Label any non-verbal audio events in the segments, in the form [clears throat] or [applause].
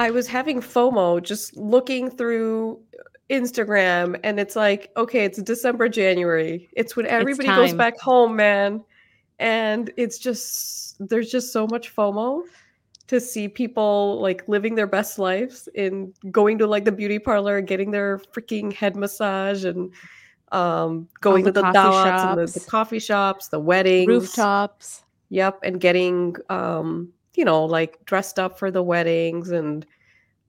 I was having FOMO just looking through Instagram and it's like, okay, it's December, January. It's when everybody goes back home, man. And it's just there's just so much FOMO to see people like living their best lives in going to like the beauty parlor, getting their freaking head massage and um going the to the coffee dawats and the, the shops. coffee shops, the weddings. Rooftops. Yep, and getting um, you know, like dressed up for the weddings and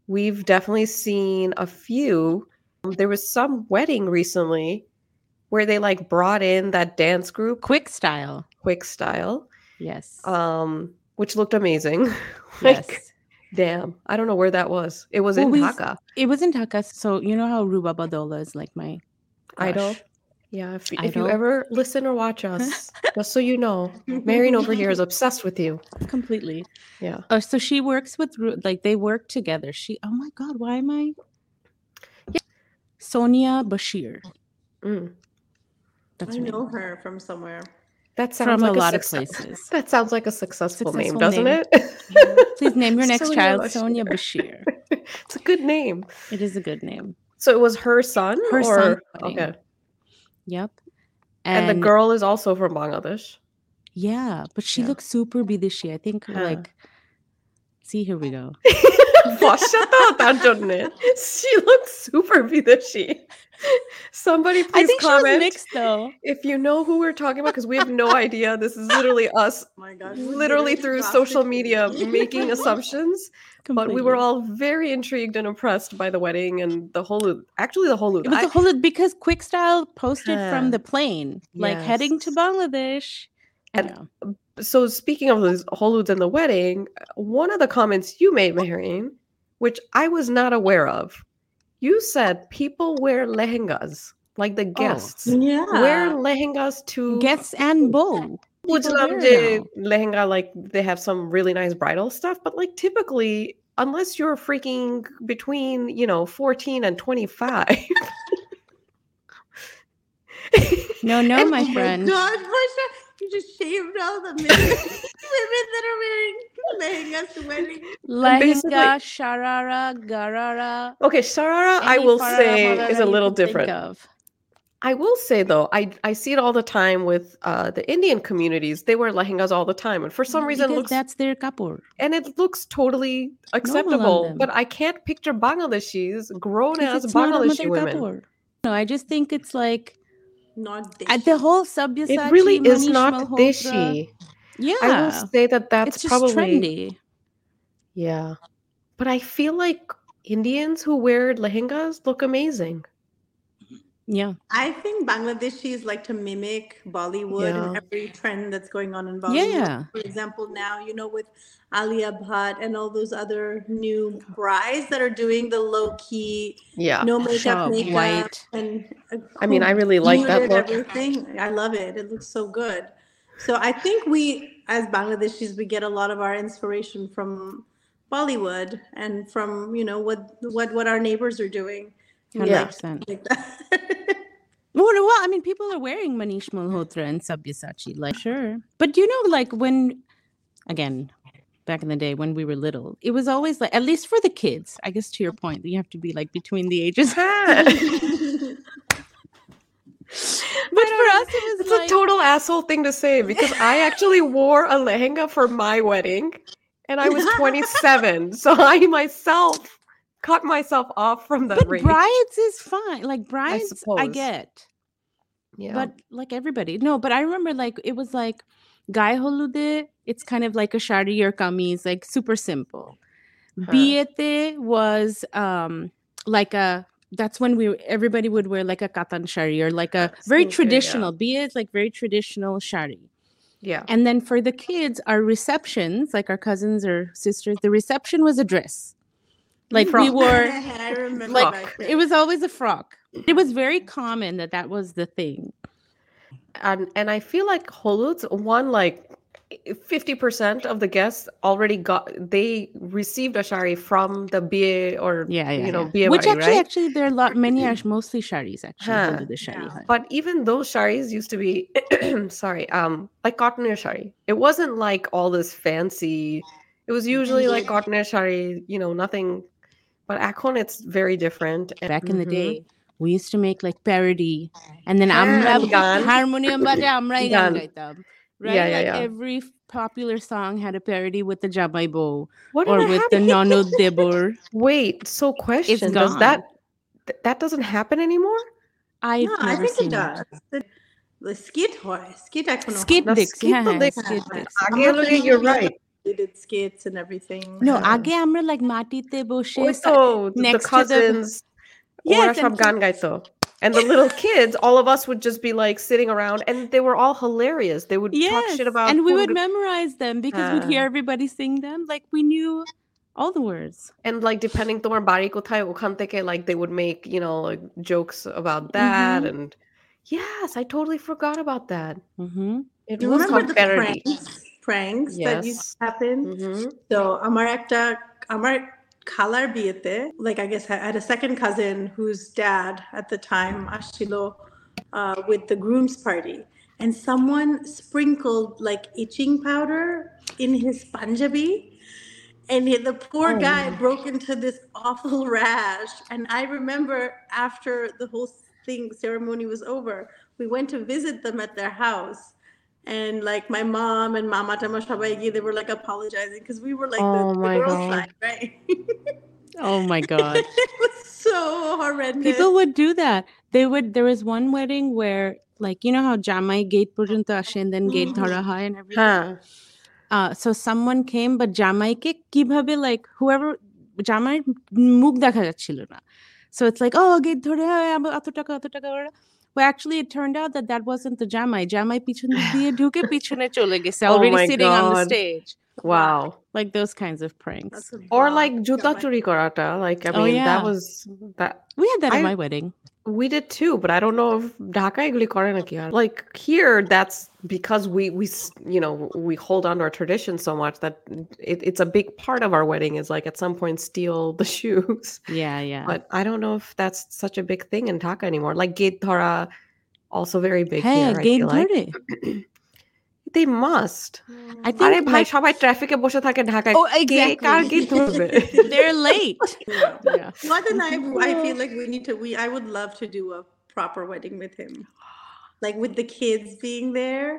we've definitely seen a few. There was some wedding recently where they like brought in that dance group Quick style. Quick Style, Yes. um, which looked amazing. [laughs] like, yes. damn, I don't know where that was. It was Well, in we- Dhaka. It was in Dhaka. So you know how Rubaba Dowla is like my Idol. Crush? Yeah, if, if you ever listen or watch us, [laughs] just so you know, Marion over here is obsessed with you. completely. Yeah. Oh, so she works with like they work together. She oh my god, why am I? Yeah. Sonia Bashir. Mm. That's I her know name. her from somewhere. That sounds From like a lot of success- places. That sounds like a successful, name, doesn't name. it? Please name your [laughs] next Sonia child Bashir. Sonia Bashir. [laughs] it's a good name. It is a good name. So it was her son? Her or... son wedding. Okay. Yep. And, the girl is also from Bangladesh. Yeah, but she Yeah. looks super bidishi. I think Huh. like see here we go. [laughs] She looks super bidashi. Somebody please I think she was comment mixed though. if you know who we're talking about because we have no [laughs] idea. This is literally us Oh my god. literally through social media [laughs] making assumptions. But we were all very intrigued and impressed by the wedding and the whole actually the whole It was I- a whole because Quick Style posted Huh. from the plane, like heading to Bangladesh. And- Yeah. so speaking of those holuds and the wedding, one of the comments you made, Maureen, which I was not aware of, you said people wear lehengas, like the oh. guests Yeah. wear lehengas to Guests and bow. People wear lehenga, like they have some really nice bridal stuff, but like typically, unless you're freaking between, you know, 14 and 25. No, no, [laughs] And- my Oh [laughs] my friend. God, Marsha, you just shaved all the men- [laughs] women that are wearing lehengas to weddings. Lehenga, sharara, garara. Okay, sharara I will say, is a little different. of. I will say though, I I see it all the time with uh, the Indian communities. They wear lehengas all the time, and for some reason, it Because looks that's their kapur. and it looks totally acceptable. But I can't picture Bangladeshis, grown 'Cause as a Bangladeshi mother women. kapur. No, I just think it's like Not uh, the whole Sabyasachi. It really is Manish not Malhotra. dishy. Yeah, I will say that that's it's just probably trendy. yeah. But I feel like Indians who wear lehengas look amazing. Yeah, I think Bangladeshis like to mimic Bollywood and every trend that's going on in Bollywood. Yeah. For example, now, you know, with Alia Bhatt and all those other new brides that are doing the low key, Yeah. no makeup, Sharp, makeup, white. and uh, I mean, I really like that look. Everything, I love it. It looks so good. So I think we, as Bangladeshis, we get a lot of our inspiration from Bollywood and from you know what what what our neighbors are doing. We hundred Yeah. percent. like that. [laughs] Well, well, I mean, people are wearing Manish Malhotra and Sabyasachi, like sure. But you know, like when, again, back in the day when we were little, it was always like, at least for the kids. I guess to your point, you have to be like between the ages. [laughs] [laughs] But for us, it was It's like a total asshole thing to say because I actually wore a lehenga for my wedding and I was 27. so I myself cut myself off from the But race. brides is fine. Like brides, I, suppose. get. yeah. But like everybody, no. But I remember like it was like Gaye Holud. It's kind of like a shari or kameez, like super simple. Huh. Biete was um like a. That's when we everybody would wear like a katan shari or like a very Okay, traditional. Biye is like very traditional shari. yeah. And then for the kids, our receptions, like our cousins or sisters, the reception was a dress. Like we wore [laughs] I remember Like, it was always a frock. It was very common that that was the thing. And and I feel like Holuds one like 50% of the guests already got they received a shari from the BA or Yeah, yeah, you know yeah. BA Which actually, right? actually, there are a lot. Many are [clears throat] mostly sharis. Actually, Huh. the shari. Yeah. But even those sharis used to be [clears throat] sorry, um, like cotton shari. It wasn't like all this fancy, It was usually like [laughs] cotton shari, you know, nothing. But এখন it's very different. And Back in the Mhm. day, we used to make like parody, and then হ্যাঁ, আমরা গান। harmonium বাজে আমরাই গান গান। গাইতাম. Right? Yeah, yeah, like yeah. every f- popular song had a parody with the Jamai Bo what or did with happen? [laughs] the Nonod Debor. Wait, so question does that th- that doesn't happen anymore? I've No, I never think seen it does. The, the skit হয় skit এখনো হয়। Skit The dicks, skit yeah, তো yeah, দেখছি। skit dicks. আগে হলো গিয়ে, you're right. They did skits and everything. No, হ্যাঁ। আগে আমরা like মাটিতে বসে ওই সা- তো the next to the- cousins Yes, ওরা সব and- গান গাইতো. And the little kids, all of us would just be like sitting around and they were all hilarious. They would talk Yes, shit about and we would Purga- memorize them because we'd hear হ্যাঁ। everybody sing them. Like we knew all the words. and like depending তোমার বাড়ি কোথায় ওখান থেকে like they would make, you know, like jokes about that Mhm. and yes, I totally forgot about that. hmm It You was remember called the parody. pranks? Pranks that used Yes. to happen. Mhm. So আমার একটা আমার খালার বিয়েতে like I guess I had a second cousin whose dad at the time আসছিল uh, with the groom's party and someone sprinkled like itching powder in his Punjabi and he- the poor Oh, guy no. broke into this awful [laughs] rash and I remember after the whole thing ceremony was over we went to visit them at their house and like my mom and mama tama সবাই গিয়ে, they were like apologizing because we were like the, Oh the my girls God. side, right? [laughs] Oh my god. [laughs] it was so horrendous. People would do that. They would there was one wedding where like you know how Jamai gate পর্যন্ত আসে and then gate Mhm. ধরা হয় and everything. হ্যাঁ Uh, so someone came but জামাইকে কিভাবে like whoever জামাইয়ের মুখ দেখা যাচ্ছিল না so it's like oh gate ধরে হয় আবার এত টাকা এত টাকা ওরা But actually, it turned out that that wasn't the জামাই জামাই পিছন দিক দিয়ে ঢুকে পিছনে চলে গেছে Oh already my sitting on the God. stage wow like those kinds of pranks That's a or bomb. like juta Got my- churi karata like i Oh, mean yeah. that was that we had that at I- my wedding we did too but i don't know if dhaka এগুলি করে নাকি আর। like here that's because we we s- you know we hold on to our tradition so much that it, it's a big part of our wedding is like at some point steal the [laughs] shoes yeah yeah but i don't know if that's such a big thing in dhaka anymore like gate thora also very big হ্যাঁ here I gate feel like. [clears throat] ধরে they must I Mm. think আরে ভাই like- সবাই ট্রাফিকে বসে থাকে ঢাকায় oh কে কার exactly gate [laughs] ধরবে they're late Yeah. [laughs] yeah What and I, I feel like we need to. We I would love to do a proper wedding with him, like with the kids being there.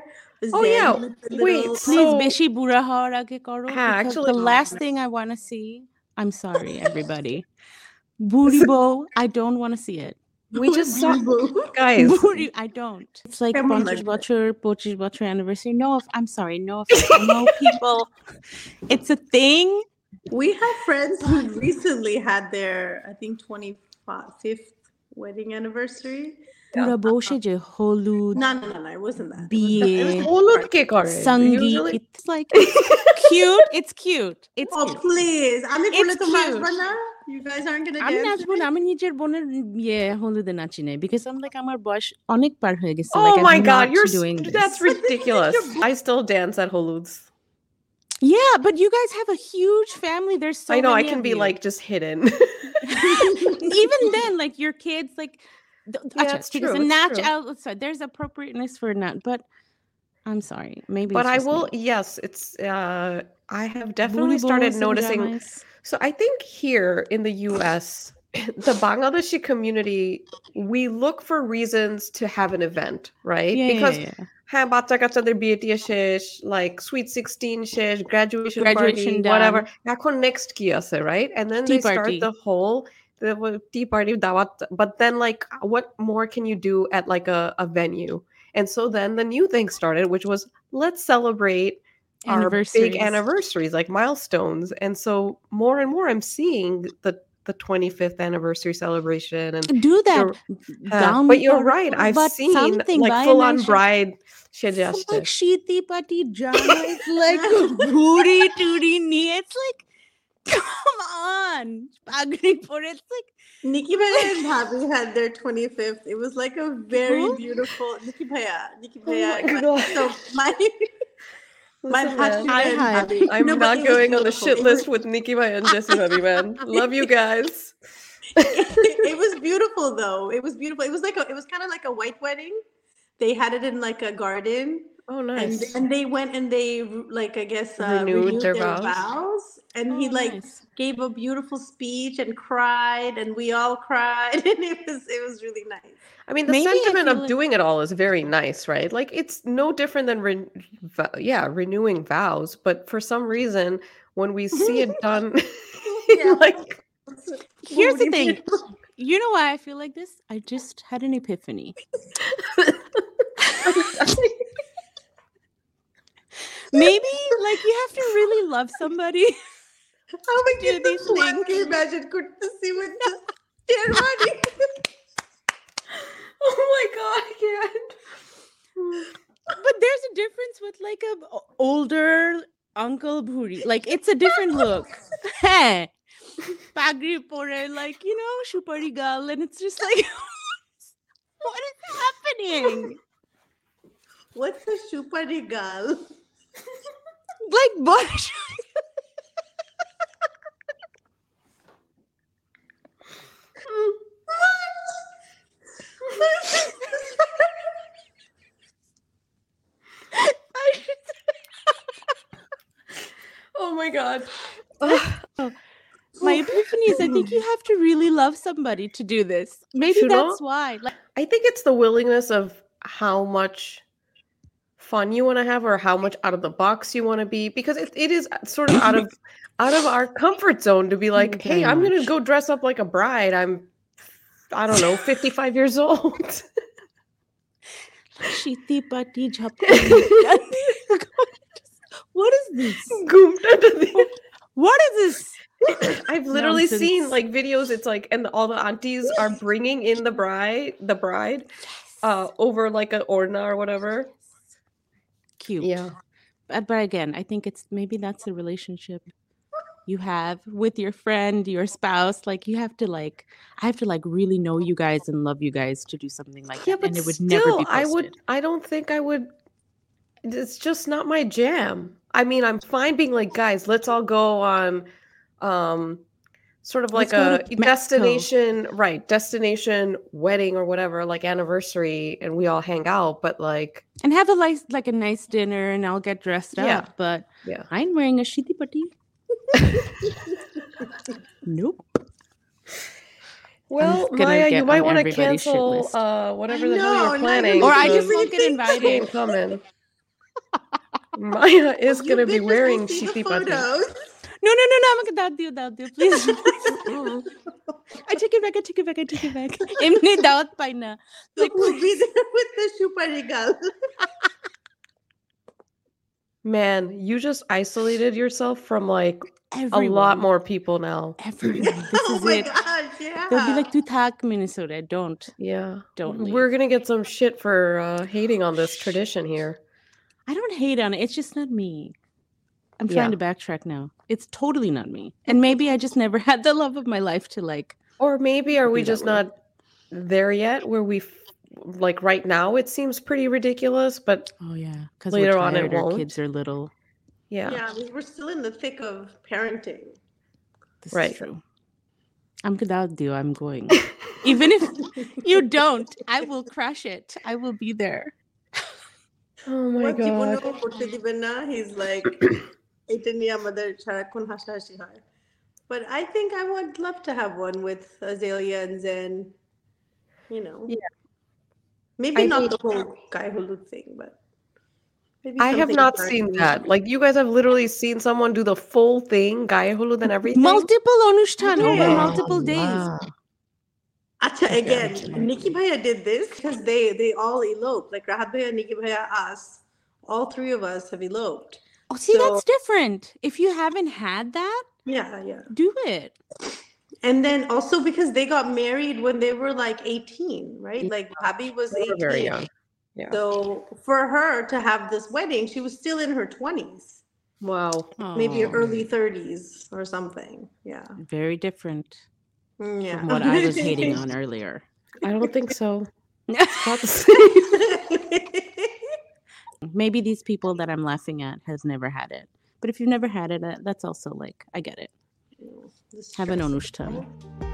Oh, Zen yeah. with the Wait, little- please So- বেশি বুড়া হওয়ার আগে করো হ্যাঁ, because actually- the last thing I want to see I'm sorry everybody বুড়িবো I don't want to see it we [laughs] just saw [laughs] guys বুড়ি I don't it's like কেমন 50 লাগবে? বছর 25 বছর anniversary no if- I'm sorry no offense. I know [laughs] people it's a thing We have friends who recently had their, I think, 25th wedding anniversary. পুরা বসে যে হলুদ No, no, no, no, it wasn't that. It was বিয়ে the- it was the হলুদ party. কে করে সঙ্গীত Usually- it's like cute it's cute it's Oh, cute. please. আমি করলে It's তোমরা cute. আসবে না? You guys aren't gonna আমি dance নাচবো না আমি নিজের বোনের ইয়ে হলুদে নাচি নাই বিকজ I'm like আমার বয়স অনেক পার হয়ে গেছে Oh like, I'm my god, not you're s- doing that's this. ridiculous. I still dance at Holuds. yeah but you guys have a huge family there's so I know I many can of be you. like just hidden. [laughs] even then like your kids like th- Yeah, আচ্ছা, it's ঠিক আছে, true, it's নাচ true. outside there's appropriateness for not but I'm sorry maybe but it's I just will me. yes, it's uh I have definitely Booty started balls and noticing jamais. so I think here in the US [clears throat] the Bangladeshi community we look for reasons to have an event, right? yeah, because yeah, yeah. হ্যাঁ বাচ্চা কাচ্চাদের বিয়ে টিয়ে শেষ like sweet 16 শেষ graduation, Graduation party done. whatever এখন next কি আছে right and then Tea they start party. the whole the whole tea party dawat but then like what more can you do at like a, a venue and so then the new thing started which was let's celebrate our big anniversaries, like milestones. And so more and more I'm seeing the the 25th anniversary celebration and do that. You're, uh, but you're right. I've seen like full on bride. suggestion. [laughs] Like sheeti pati. It's like booty tooty knee. It's like come on. For [laughs] It's like Nikki Bhaiya and Bhabhi had their 25th. It was like a very beautiful Nikki paya. Nikki oh paya. Oh my so my [laughs] my Listen, man, I and had- Bhabhi. I'm No, not going on the shit list with Nikki Bhai and Jesse Ravi, man. [laughs] Love you guys. it was beautiful though. It was beautiful. It was like a, it was kind of like a white wedding. They had it in like a garden. Oh, and nice. and they went and they like I guess uh, Renewed renewed, their their, vows? vows. And he Oh, like nice. gave a beautiful speech and cried, and we all [laughs] cried, and it was it was really nice. I mean, the Maybe I sentiment of like- doing it all is very nice, right? Like it's no different than re- vo- yeah, renewing vows, but for some reason when we see it [laughs] done [laughs] Yeah. like Here's the thing. You know why I feel like this? I just had an epiphany. Maybe like you have to really love somebody. How we do get the these things. Can you imagine? Good to see with the Sherwani. oh my god, I can't. But there's a difference with like a older uncle bhuri. Like it's a different look. [laughs] Hey, pagri pore, like you know, shupari gal, and it's just like, [laughs] what is happening? What's a shupari gal? [laughs] Like what? Oh my god. My epiphany is I think you have to really love somebody to do this. Maybe You know? that's why. Like I think it's the willingness of how much fun you want to have or how much out of the box you want to be because it, it is sort of out of [laughs] out of our comfort zone to be like Very hey i'm gonna go dress up like a bride. I'm i don't know 55 years old. Shiti Pati Jhapkani. What is this? Goomda to the- What is this? i've literally seen like videos it's like and all the aunties are bringing in the bride the bride uh over like an orna or whatever Cute. yeah But, but again, I think it's maybe that's a relationship you have with your friend, your spouse. Like you have to like, I have to like really know you guys and love you guys to do something like yeah that, but and it would still, never be i would i don't think i would it's just not my jam i mean i'm fine being like guys let's all go on um sort of like Let's a destination right destination wedding or whatever like anniversary and we all hang out but like and have a nice like a nice dinner, and I'll get dressed Yeah. up. But Yeah. I'm wearing a shitty pati. [laughs] nope. well maya you might want to cancel uh whatever I the hell you're now planning Or I you're just because won't get making she invited. [laughs] coming maya is You gonna be wearing will see the shiti pati photos. No, no, no, no. I'm like, that deal, that deal, please. Mm. [laughs] [laughs] I take it back. I take it back. I take it back. [laughs] Emni dawat pai na. Like, we'll be there with the shupari gal. man you just isolated yourself from like everyone, a lot more people now. Everyone. This oh is my it. gosh, yeah. They'll be like, "Tu thak Minnesota." Don't, Yeah. don't leave. We're gonna get some shit for uh, hating on this tradition here. I don't hate on it. It's just not me. I'm trying yeah. to backtrack now. It's totally not me. And maybe I just never [laughs] had the love of my life to like. Or maybe are we just not there yet where we like right now it seems pretty ridiculous, but oh yeah, because later on it won't. kids are little. Yeah. Yeah, we're still in the thick of parenting. This right. true. I'm without you. I'm going. [laughs] Even if you don't, I will crush it. I will be there. Oh my What god. He's like এটা নিয়ে আমাদের সারাক্ষণ হাসাহাসি হয়. But I think I would love to have one with Azalea and Zen. You know. Yeah. Maybe I not think- the whole Guy Hulud thing, but maybe I have something not dark seen and- that. Like you guys have literally seen someone do the full thing, Gaya Hulu and everything. Multiple Anushtan over Yeah. multiple days. Wow. Acha, Okay, again, okay. Nikki Bhaiya did this because they they all eloped. Like Rahat Bhaiya, Nikki Bhaiya, us, all three of us have eloped. Oh, see, So- that's different. If you haven't had that, Yeah, yeah. do it. And then also because they got married when they were like 18, right? Like Bobby was 18. very young. Yeah. So for her to have this wedding, she was still in her 20s, Wow. maybe Aw, early 30s or something. Yeah. Very different Mm, Yeah. from what I was hating [laughs] on earlier. I don't think so. [laughs] [laughs] Not the same. Maybe these people that I'm laughing at has never had it. But if you've never had it, uh, that's also like I get it. Have an. Anushtan.